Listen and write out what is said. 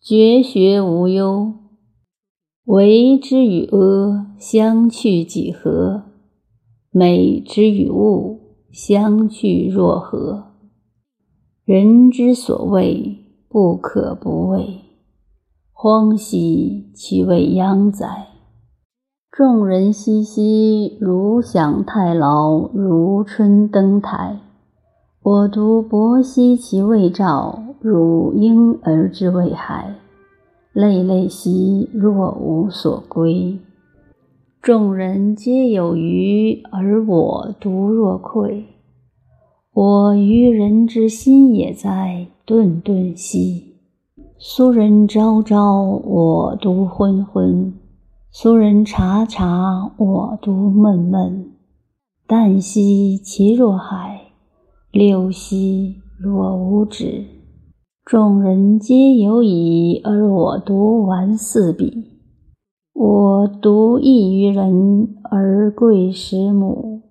绝学无忧，为之与阿相去几何？美之与物相去若何？人之所谓不可不畏，荒兮其未央哉！众人熙熙，如享太牢，如春登台。我独泊兮其未兆，如婴儿之未孩。累累兮若无所归。众人皆有余，而我独若愧。我愚人之心也哉！顿顿兮。俗人昭昭，我独昏昏；俗人察察，我独闷闷。旦兮其若海。六兮若无止，众人皆有矣，而我独顽似鄙。我独异于人，而贵十母。